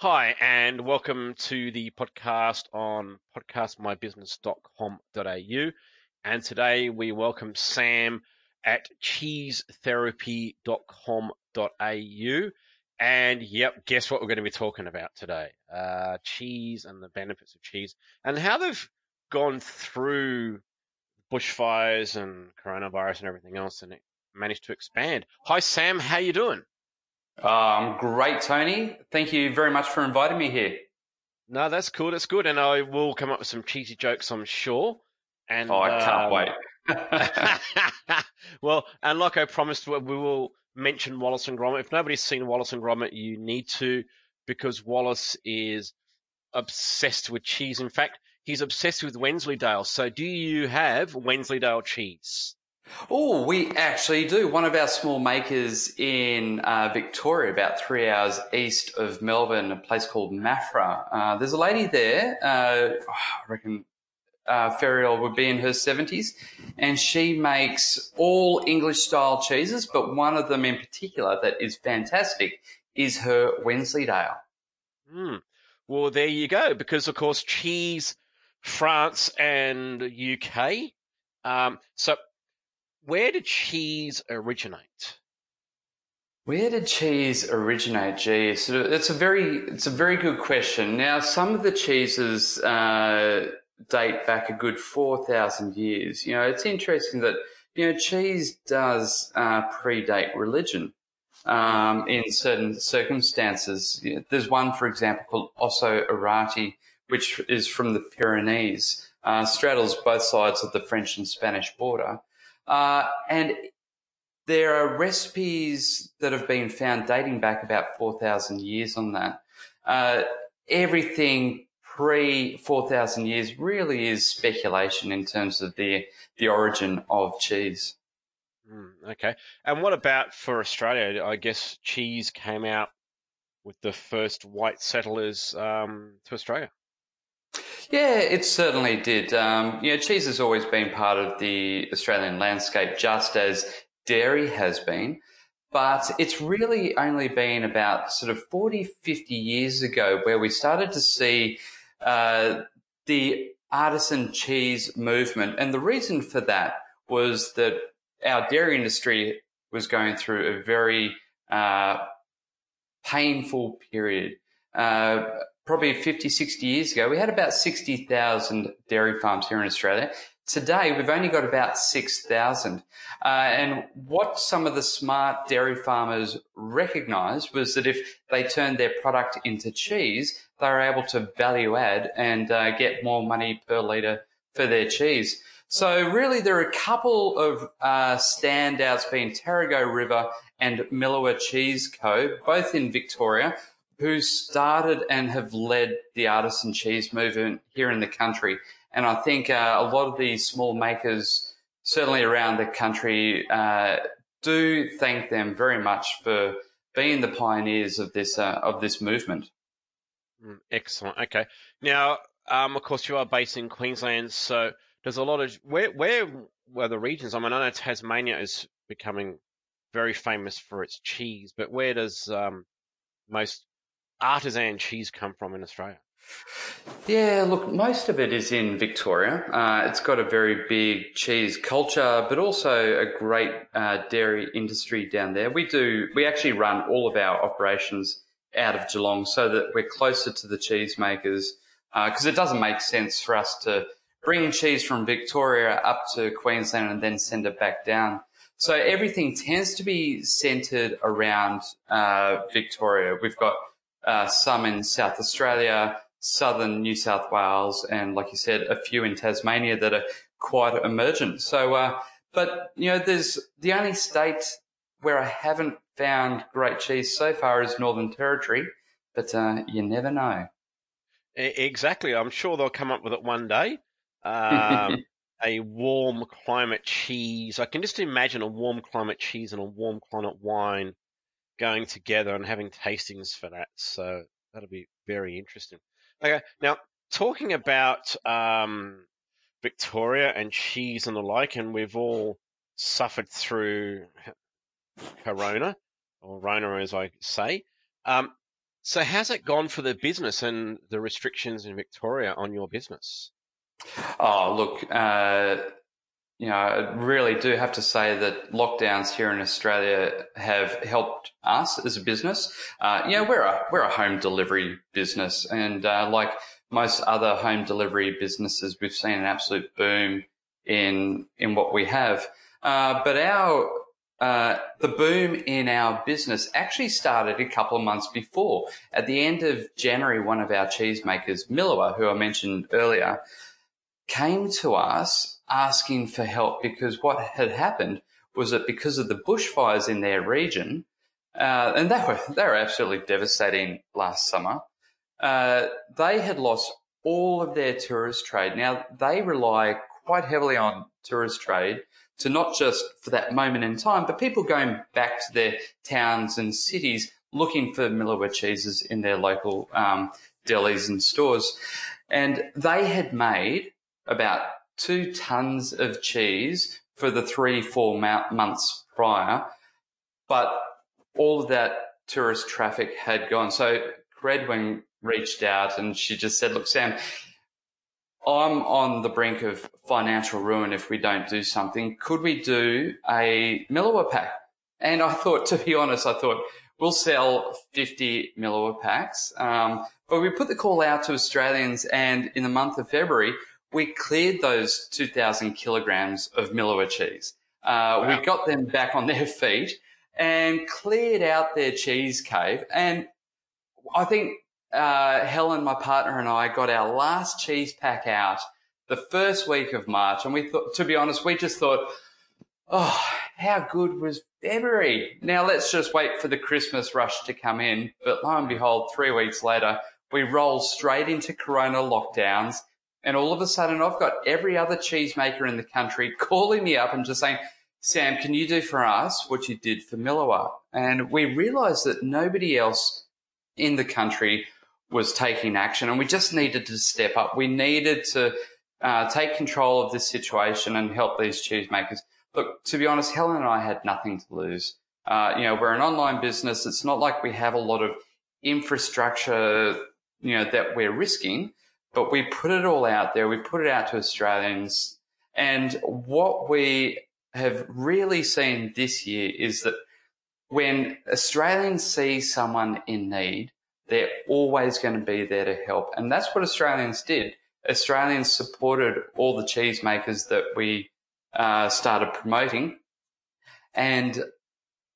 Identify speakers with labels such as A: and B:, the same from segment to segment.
A: Hi, and welcome to the podcast on podcastmybusiness.com.au. And today we welcome Sam at cheesetherapy.com.au. And yep, guess what we're going to be talking about today? Uh, cheese and the benefits of cheese and how they've gone through bushfires and coronavirus and everything else and managed to expand. Hi, Sam. How you doing?
B: Um, great, Tony. Thank you very much for inviting me here.
A: No, that's cool. That's good. And I will come up with some cheesy jokes, I'm sure. And
B: oh, I can't
A: um, wait. well, and like I promised, we will mention Wallace and Gromit. If nobody's seen Wallace and Gromit, you need to because Wallace is obsessed with cheese. In fact, he's obsessed with Wensleydale. So, do you have Wensleydale cheese?
B: Oh, we actually do. One of our small makers in uh, Victoria, about three hours east of Melbourne, a place called Maffra. Uh, there's a lady there, uh, oh, I reckon uh, Ferial would be in her 70s, and she makes all English style cheeses, but one of them in particular that is fantastic is her Wensleydale.
A: Mm. Well, there you go, because of course, cheese, France and UK. Um, so where did cheese originate?
B: Where did cheese originate? Geez, it's a very it's a very good question. Now, some of the cheeses uh, date back a good four thousand years. You know, it's interesting that you know cheese does uh, predate religion um, in certain circumstances. There's one, for example, called Ossau-Iraty, which is from the Pyrenees, uh, straddles both sides of the French and Spanish border. Uh, and there are recipes that have been found dating back about 4,000 years on that. Uh, everything pre 4,000 years really is speculation in terms of the, the origin of cheese.
A: Mm, okay. And what about for Australia? I guess cheese came out with the first white settlers um, to Australia.
B: Yeah, it certainly did. Um, you know, cheese has always been part of the Australian landscape, just as dairy has been. But it's really only been about sort of 40, 50 years ago where we started to see uh, the artisan cheese movement. And the reason for that was that our dairy industry was going through a very uh, painful period. Uh, probably 50, 60 years ago, we had about 60,000 dairy farms here in Australia. Today, we've only got about 6,000. Uh, and what some of the smart dairy farmers recognized was that if they turned their product into cheese, they were able to value add and uh, get more money per litre for their cheese. So really, there are a couple of uh, standouts being Tarago River and Milawa Cheese Co., both in Victoria, who started and have led the artisan cheese movement here in the country. And I think uh, a lot of these small makers, certainly around the country, uh, do thank them very much for being the pioneers of this uh, of this movement.
A: Mm, excellent. Okay. Now, um, of course, you are based in Queensland, so there's a lot of where where were the regions? I mean, I know Tasmania is becoming very famous for its cheese, but where does um, most artisan cheese come from in Australia?
B: Yeah, look, most of it is in Victoria. Uh, it's got a very big cheese culture, but also a great uh, dairy industry down there. We do, we actually run all of our operations out of Geelong so that we're closer to the cheesemakers because uh, it doesn't make sense for us to bring cheese from Victoria up to Queensland and then send it back down. So everything tends to be centered around uh, Victoria. We've got uh, some in South Australia, southern New South Wales, and like you said, a few in Tasmania that are quite emergent. So, uh, but you know, there's the only state where I haven't found great cheese so far is Northern Territory, but uh, you never know.
A: Exactly. I'm sure they'll come up with it one day. Um, a warm climate cheese. I can just imagine a warm climate cheese and a warm climate wine going together and having tastings for that. So that'll be very interesting. Okay, now talking about um, Victoria and cheese and the like, and we've all suffered through Corona, or Rona as I say. Um, So, how's it gone for the business and the restrictions in Victoria on your business?
B: Oh, look, uh, you know, I really do have to say that lockdowns here in Australia have helped us as a business. Uh, you know, we're a we're a home delivery business, and uh, like most other home delivery businesses, we've seen an absolute boom in in what we have. Uh, but our uh, the boom in our business actually started a couple of months before. At the end of January, one of our cheesemakers, Milawa, who I mentioned earlier, came to us asking for help because what had happened was that because of the bushfires in their region, uh, and they were they were absolutely devastating last summer. Uh, they had lost all of their tourist trade. Now they rely quite heavily on tourist trade to not just for that moment in time, but people going back to their towns and cities looking for Milawa cheeses in their local um, delis and stores. And they had made about two tons of cheese for the three, four months prior, but all of that tourist traffic had gone. So Redwing reached out and she just said, look, Sam, I'm on the brink of financial ruin if we don't do something. Could we do a Milawa pack? And I thought, to be honest, I thought we'll sell 50 Milawa packs. Um, but we put the call out to Australians and in the month of February, we cleared those 2,000 kilograms of Milawa cheese. Uh, wow. We got them back on their feet and cleared out their cheese cave. And I think uh, Helen, my partner, and I got our last cheese pack out the first week of March. And we thought, to be honest, we just thought, oh, how good was February? Now let's just wait for the Christmas rush to come in. But lo and behold, three weeks later, we roll straight into Corona lockdowns and all of a sudden, I've got every other cheesemaker in the country calling me up and just saying, Sam, can you do for us what you did for Milawa? And we realized that nobody else in the country was taking action and we just needed to step up. We needed to uh, take control of this situation and help these cheesemakers. Look, to be honest, Helen and I had nothing to lose. Uh, you know, we're an online business. It's not like we have a lot of infrastructure, you know, that we're risking but we put it all out there. We put it out to Australians. And what we have really seen this year is that when Australians see someone in need, they're always going to be there to help. And that's what Australians did. Australians supported all the cheesemakers that we uh, started promoting. And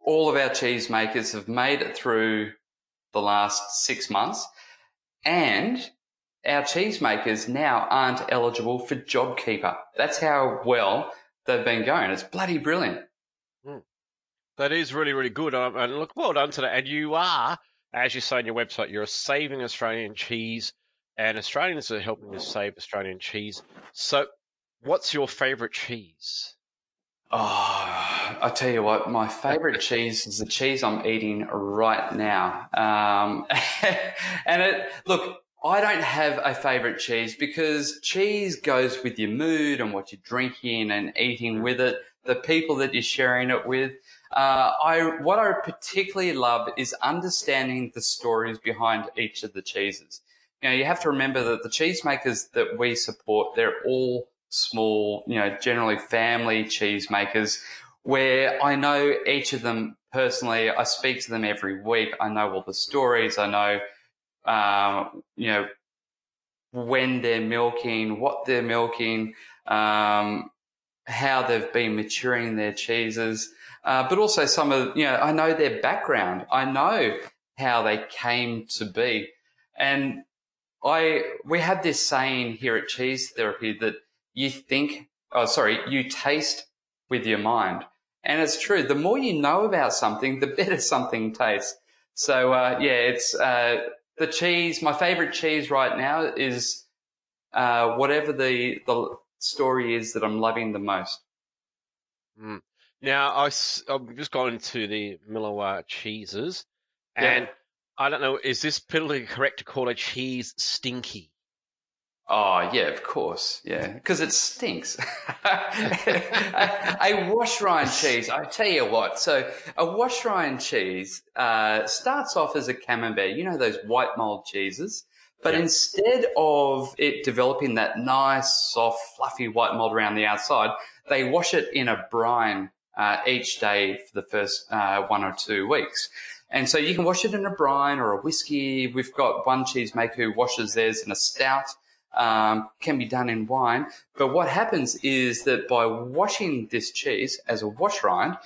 B: all of our cheesemakers have made it through the last six months. And our cheesemakers now aren't eligible for JobKeeper. That's how well they've been going. It's bloody brilliant.
A: Mm. That is really, really good. Um, and look, well done to that. And you are, as you say on your website, you're saving Australian cheese, and Australians are helping to save Australian cheese. So, what's your favourite cheese?
B: Oh, I tell you what, my favorite cheese is the cheese I'm eating right now. Um, and it, look, I don't have a favorite cheese because cheese goes with your mood and what you're drinking and eating with it, the people that you're sharing it with. Uh, I what I particularly love is understanding the stories behind each of the cheeses. You know, you have to remember that the cheesemakers that we support, they're all small, you know, generally family cheesemakers where I know each of them personally. I speak to them every week. I know all the stories. I know um, you know, when they're milking, what they're milking, um, how they've been maturing their cheeses, uh, but also some of, you know, I know their background. I know how they came to be. And I, we have this saying here at Cheese Therapy that you think, oh, sorry, you taste with your mind. And it's true. The more you know about something, the better something tastes. So, uh, yeah, it's, uh, the cheese, my favorite cheese right now is uh, whatever the the story is that I'm loving the most.
A: Mm. Now I, I've just gone into the Milawa cheeses, and yeah. I don't know, is this politically correct to call a cheese stinky?
B: Oh yeah, of course, yeah, because it stinks. a, a wash rind cheese, I tell you what. So a wash rind cheese uh, starts off as a camembert. You know those white mold cheeses, but yeah. instead of it developing that nice, soft, fluffy white mold around the outside, they wash it in a brine uh, each day for the first uh, one or two weeks. And so you can wash it in a brine or a whiskey. We've got one cheesemaker who washes theirs in a stout um, can be done in wine. But what happens is that by washing this cheese as a wash rind,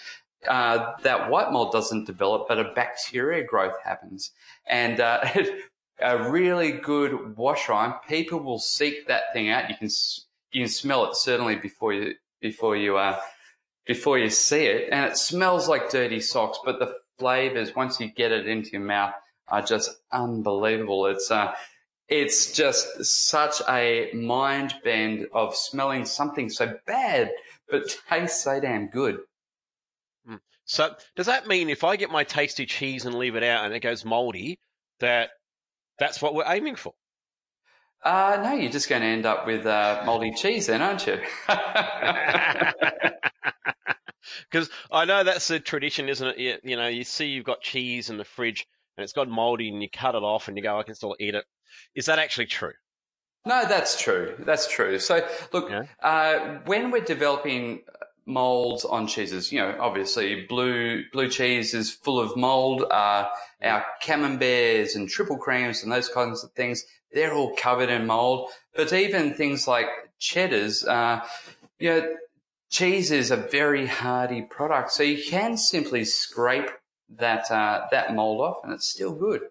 B: uh, that white mold doesn't develop, but a bacteria growth happens. And uh, a really good wash rind, people will seek that thing out. You can you can smell it certainly before you before you uh, before you see it, and it smells like dirty socks. But the flavors, once you get it into your mouth, are just unbelievable. It's uh, it's just such a mind bend of smelling something so bad, but tastes so damn good.
A: Hmm. So does that mean if I get my tasty cheese and leave it out and it goes moldy, that that's what we're aiming for?
B: Uh, no, you're just going to end up with uh, moldy cheese then, aren't you?
A: Because I know that's a tradition, isn't it? You, you know, you see you've got cheese in the fridge and it's got moldy and you cut it off and you go, I can still eat it. Is that actually true?
B: No, that's true. That's true. So, look, yeah. uh, when we're developing molds on cheeses, you know, obviously blue blue cheese is full of mold. Uh, our camemberts and triple creams and those kinds of things, they're all covered in mold. But even things like cheddars, uh, you know, cheese is a very hardy product, so you can simply scrape that uh, that mold off, and it's still good.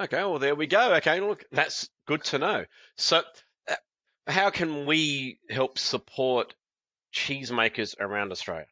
A: Okay, well, there we go. Okay, look, that's good to know. So, uh, how can we help support cheesemakers around Australia?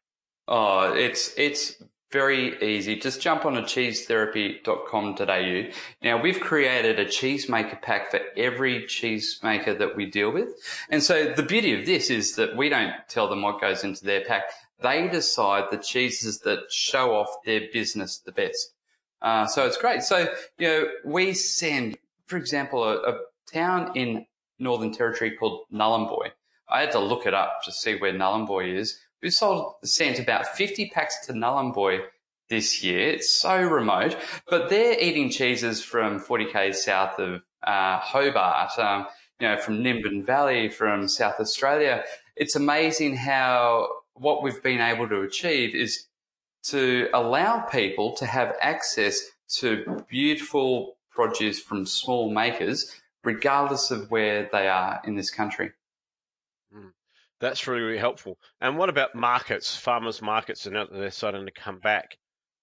B: Oh, it's it's very easy. Just jump on to cheesetherapy.com.au. Now we've created a cheesemaker pack for every cheesemaker that we deal with. And so the beauty of this is that we don't tell them what goes into their pack. They decide the cheeses that show off their business the best. Uh, so it's great. So, you know, we send, for example, a, a town in Northern Territory called Nhulunbuy. I had to look it up to see where Nhulunbuy is. We sold, sent about 50 packs to Nhulunbuy this year. It's so remote, but they're eating cheeses from 40k south of uh, Hobart, um, you know, from Nimbin Valley, from South Australia. It's amazing how what we've been able to achieve is to allow people to have access to beautiful produce from small makers, regardless of where they are in this country.
A: Mm. That's really, really helpful. And what about markets, farmers markets, and they're starting to come back?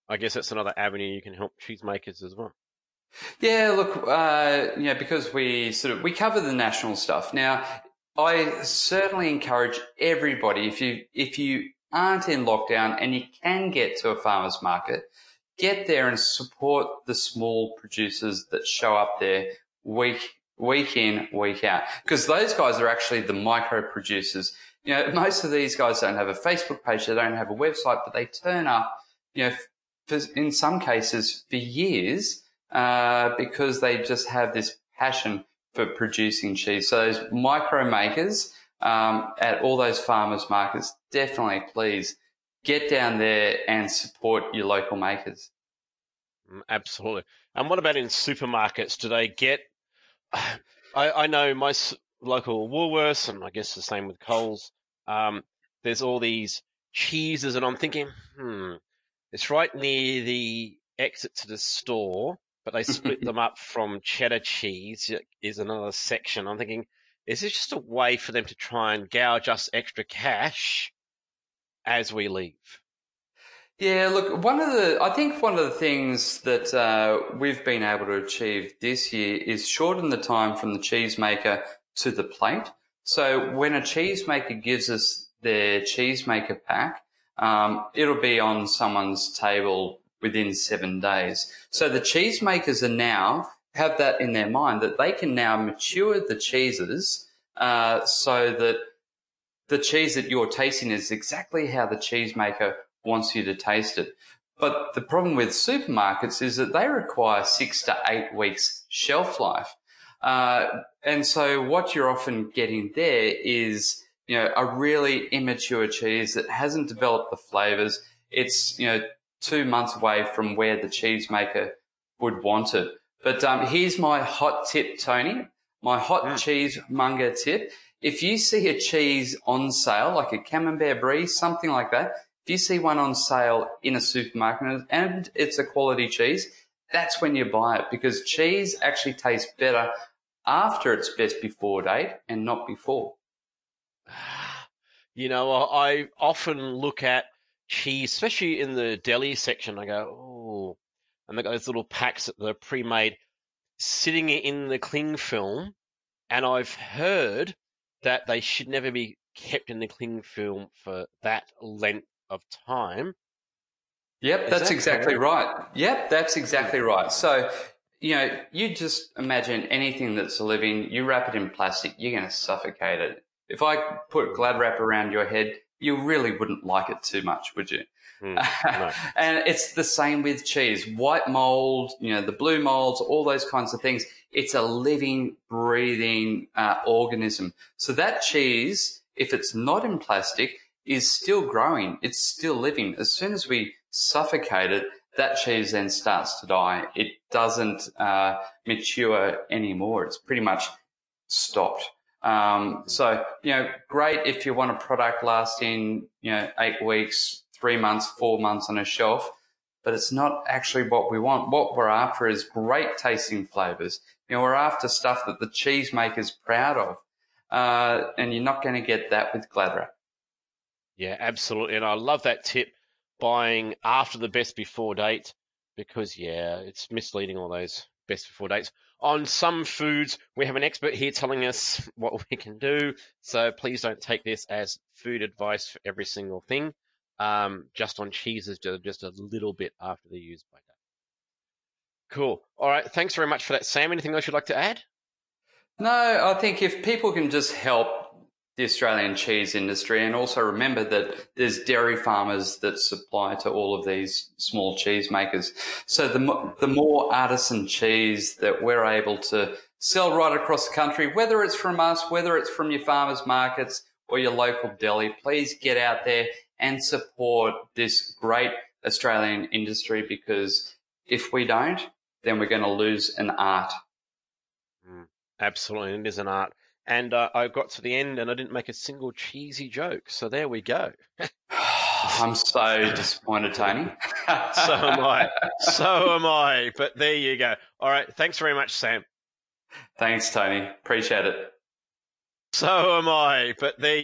A: I guess that's another avenue you can help cheesemakers as well.
B: Yeah, look, uh, you know, because we sort of we cover the national stuff now. I certainly encourage everybody if you if you aren't in lockdown and you can get to a farmer's market, get there and support the small producers that show up there week, week in, week out. Because those guys are actually the micro producers. You know, most of these guys don't have a Facebook page, they don't have a website, but they turn up, you know, for, in some cases for years, uh, because they just have this passion for producing cheese. So those micro makers, um, at all those farmers markets, definitely please get down there and support your local makers.
A: Mm, absolutely. And what about in supermarkets? Do they get? I, I know my local Woolworths, and I guess the same with Coles. Um, there's all these cheeses, and I'm thinking, hmm, it's right near the exit to the store, but they split them up from cheddar cheese. Is another section. I'm thinking, is this just a way for them to try and gouge us extra cash as we leave?
B: Yeah, look, one of the, I think one of the things that uh, we've been able to achieve this year is shorten the time from the cheesemaker to the plate. So when a cheesemaker gives us their cheesemaker pack, um, it'll be on someone's table within seven days. So the cheesemakers are now have that in their mind that they can now mature the cheeses uh, so that the cheese that you're tasting is exactly how the cheesemaker wants you to taste it. But the problem with supermarkets is that they require six to eight weeks shelf life. Uh, and so what you're often getting there is, you know, a really immature cheese that hasn't developed the flavors. It's, you know, two months away from where the cheesemaker would want it. But um, here's my hot tip, Tony. My hot mm. cheesemonger tip. If you see a cheese on sale, like a Camembert Brie, something like that, if you see one on sale in a supermarket and it's a quality cheese, that's when you buy it because cheese actually tastes better after its best before date and not before.
A: You know, I often look at cheese, especially in the deli section. I go, oh, and they've got those little packs that are pre-made sitting in the cling film, and I've heard that they should never be kept in the cling film for that length of time.
B: Yep, Is that's that exactly correct? right. Yep, that's exactly right. So, you know, you just imagine anything that's living, you wrap it in plastic, you're going to suffocate it. If I put glad wrap around your head, you really wouldn't like it too much, would you? Mm, no. and it's the same with cheese. White mold, you know, the blue molds, all those kinds of things. It's a living, breathing uh, organism. So that cheese, if it's not in plastic, is still growing. It's still living. As soon as we suffocate it, that cheese then starts to die. It doesn't uh, mature anymore. It's pretty much stopped. Um, so, you know, great if you want a product lasting, you know, eight weeks, three months, four months on a shelf, but it's not actually what we want. What we're after is great tasting flavors. You know, we're after stuff that the cheesemaker's proud of. Uh, and you're not going to get that with Gladwrap.
A: Yeah, absolutely. And I love that tip buying after the best before date because, yeah, it's misleading all those best before dates. On some foods, we have an expert here telling us what we can do. So please don't take this as food advice for every single thing. Um, just on cheeses, just a little bit after the use by date. Cool. All right. Thanks very much for that, Sam. Anything else you'd like to add?
B: No, I think if people can just help the Australian cheese industry and also remember that there's dairy farmers that supply to all of these small cheese makers. So the, the more artisan cheese that we're able to sell right across the country, whether it's from us, whether it's from your farmers markets or your local deli, please get out there and support this great Australian industry because if we don't, then we're going to lose an art.
A: Mm, absolutely. It is an art. And uh, I got to the end and I didn't make a single cheesy joke. So there we go.
B: I'm so disappointed, Tony.
A: so am I. So am I. But there you go. All right. Thanks very much, Sam.
B: Thanks, Tony. Appreciate it.
A: So am I. But there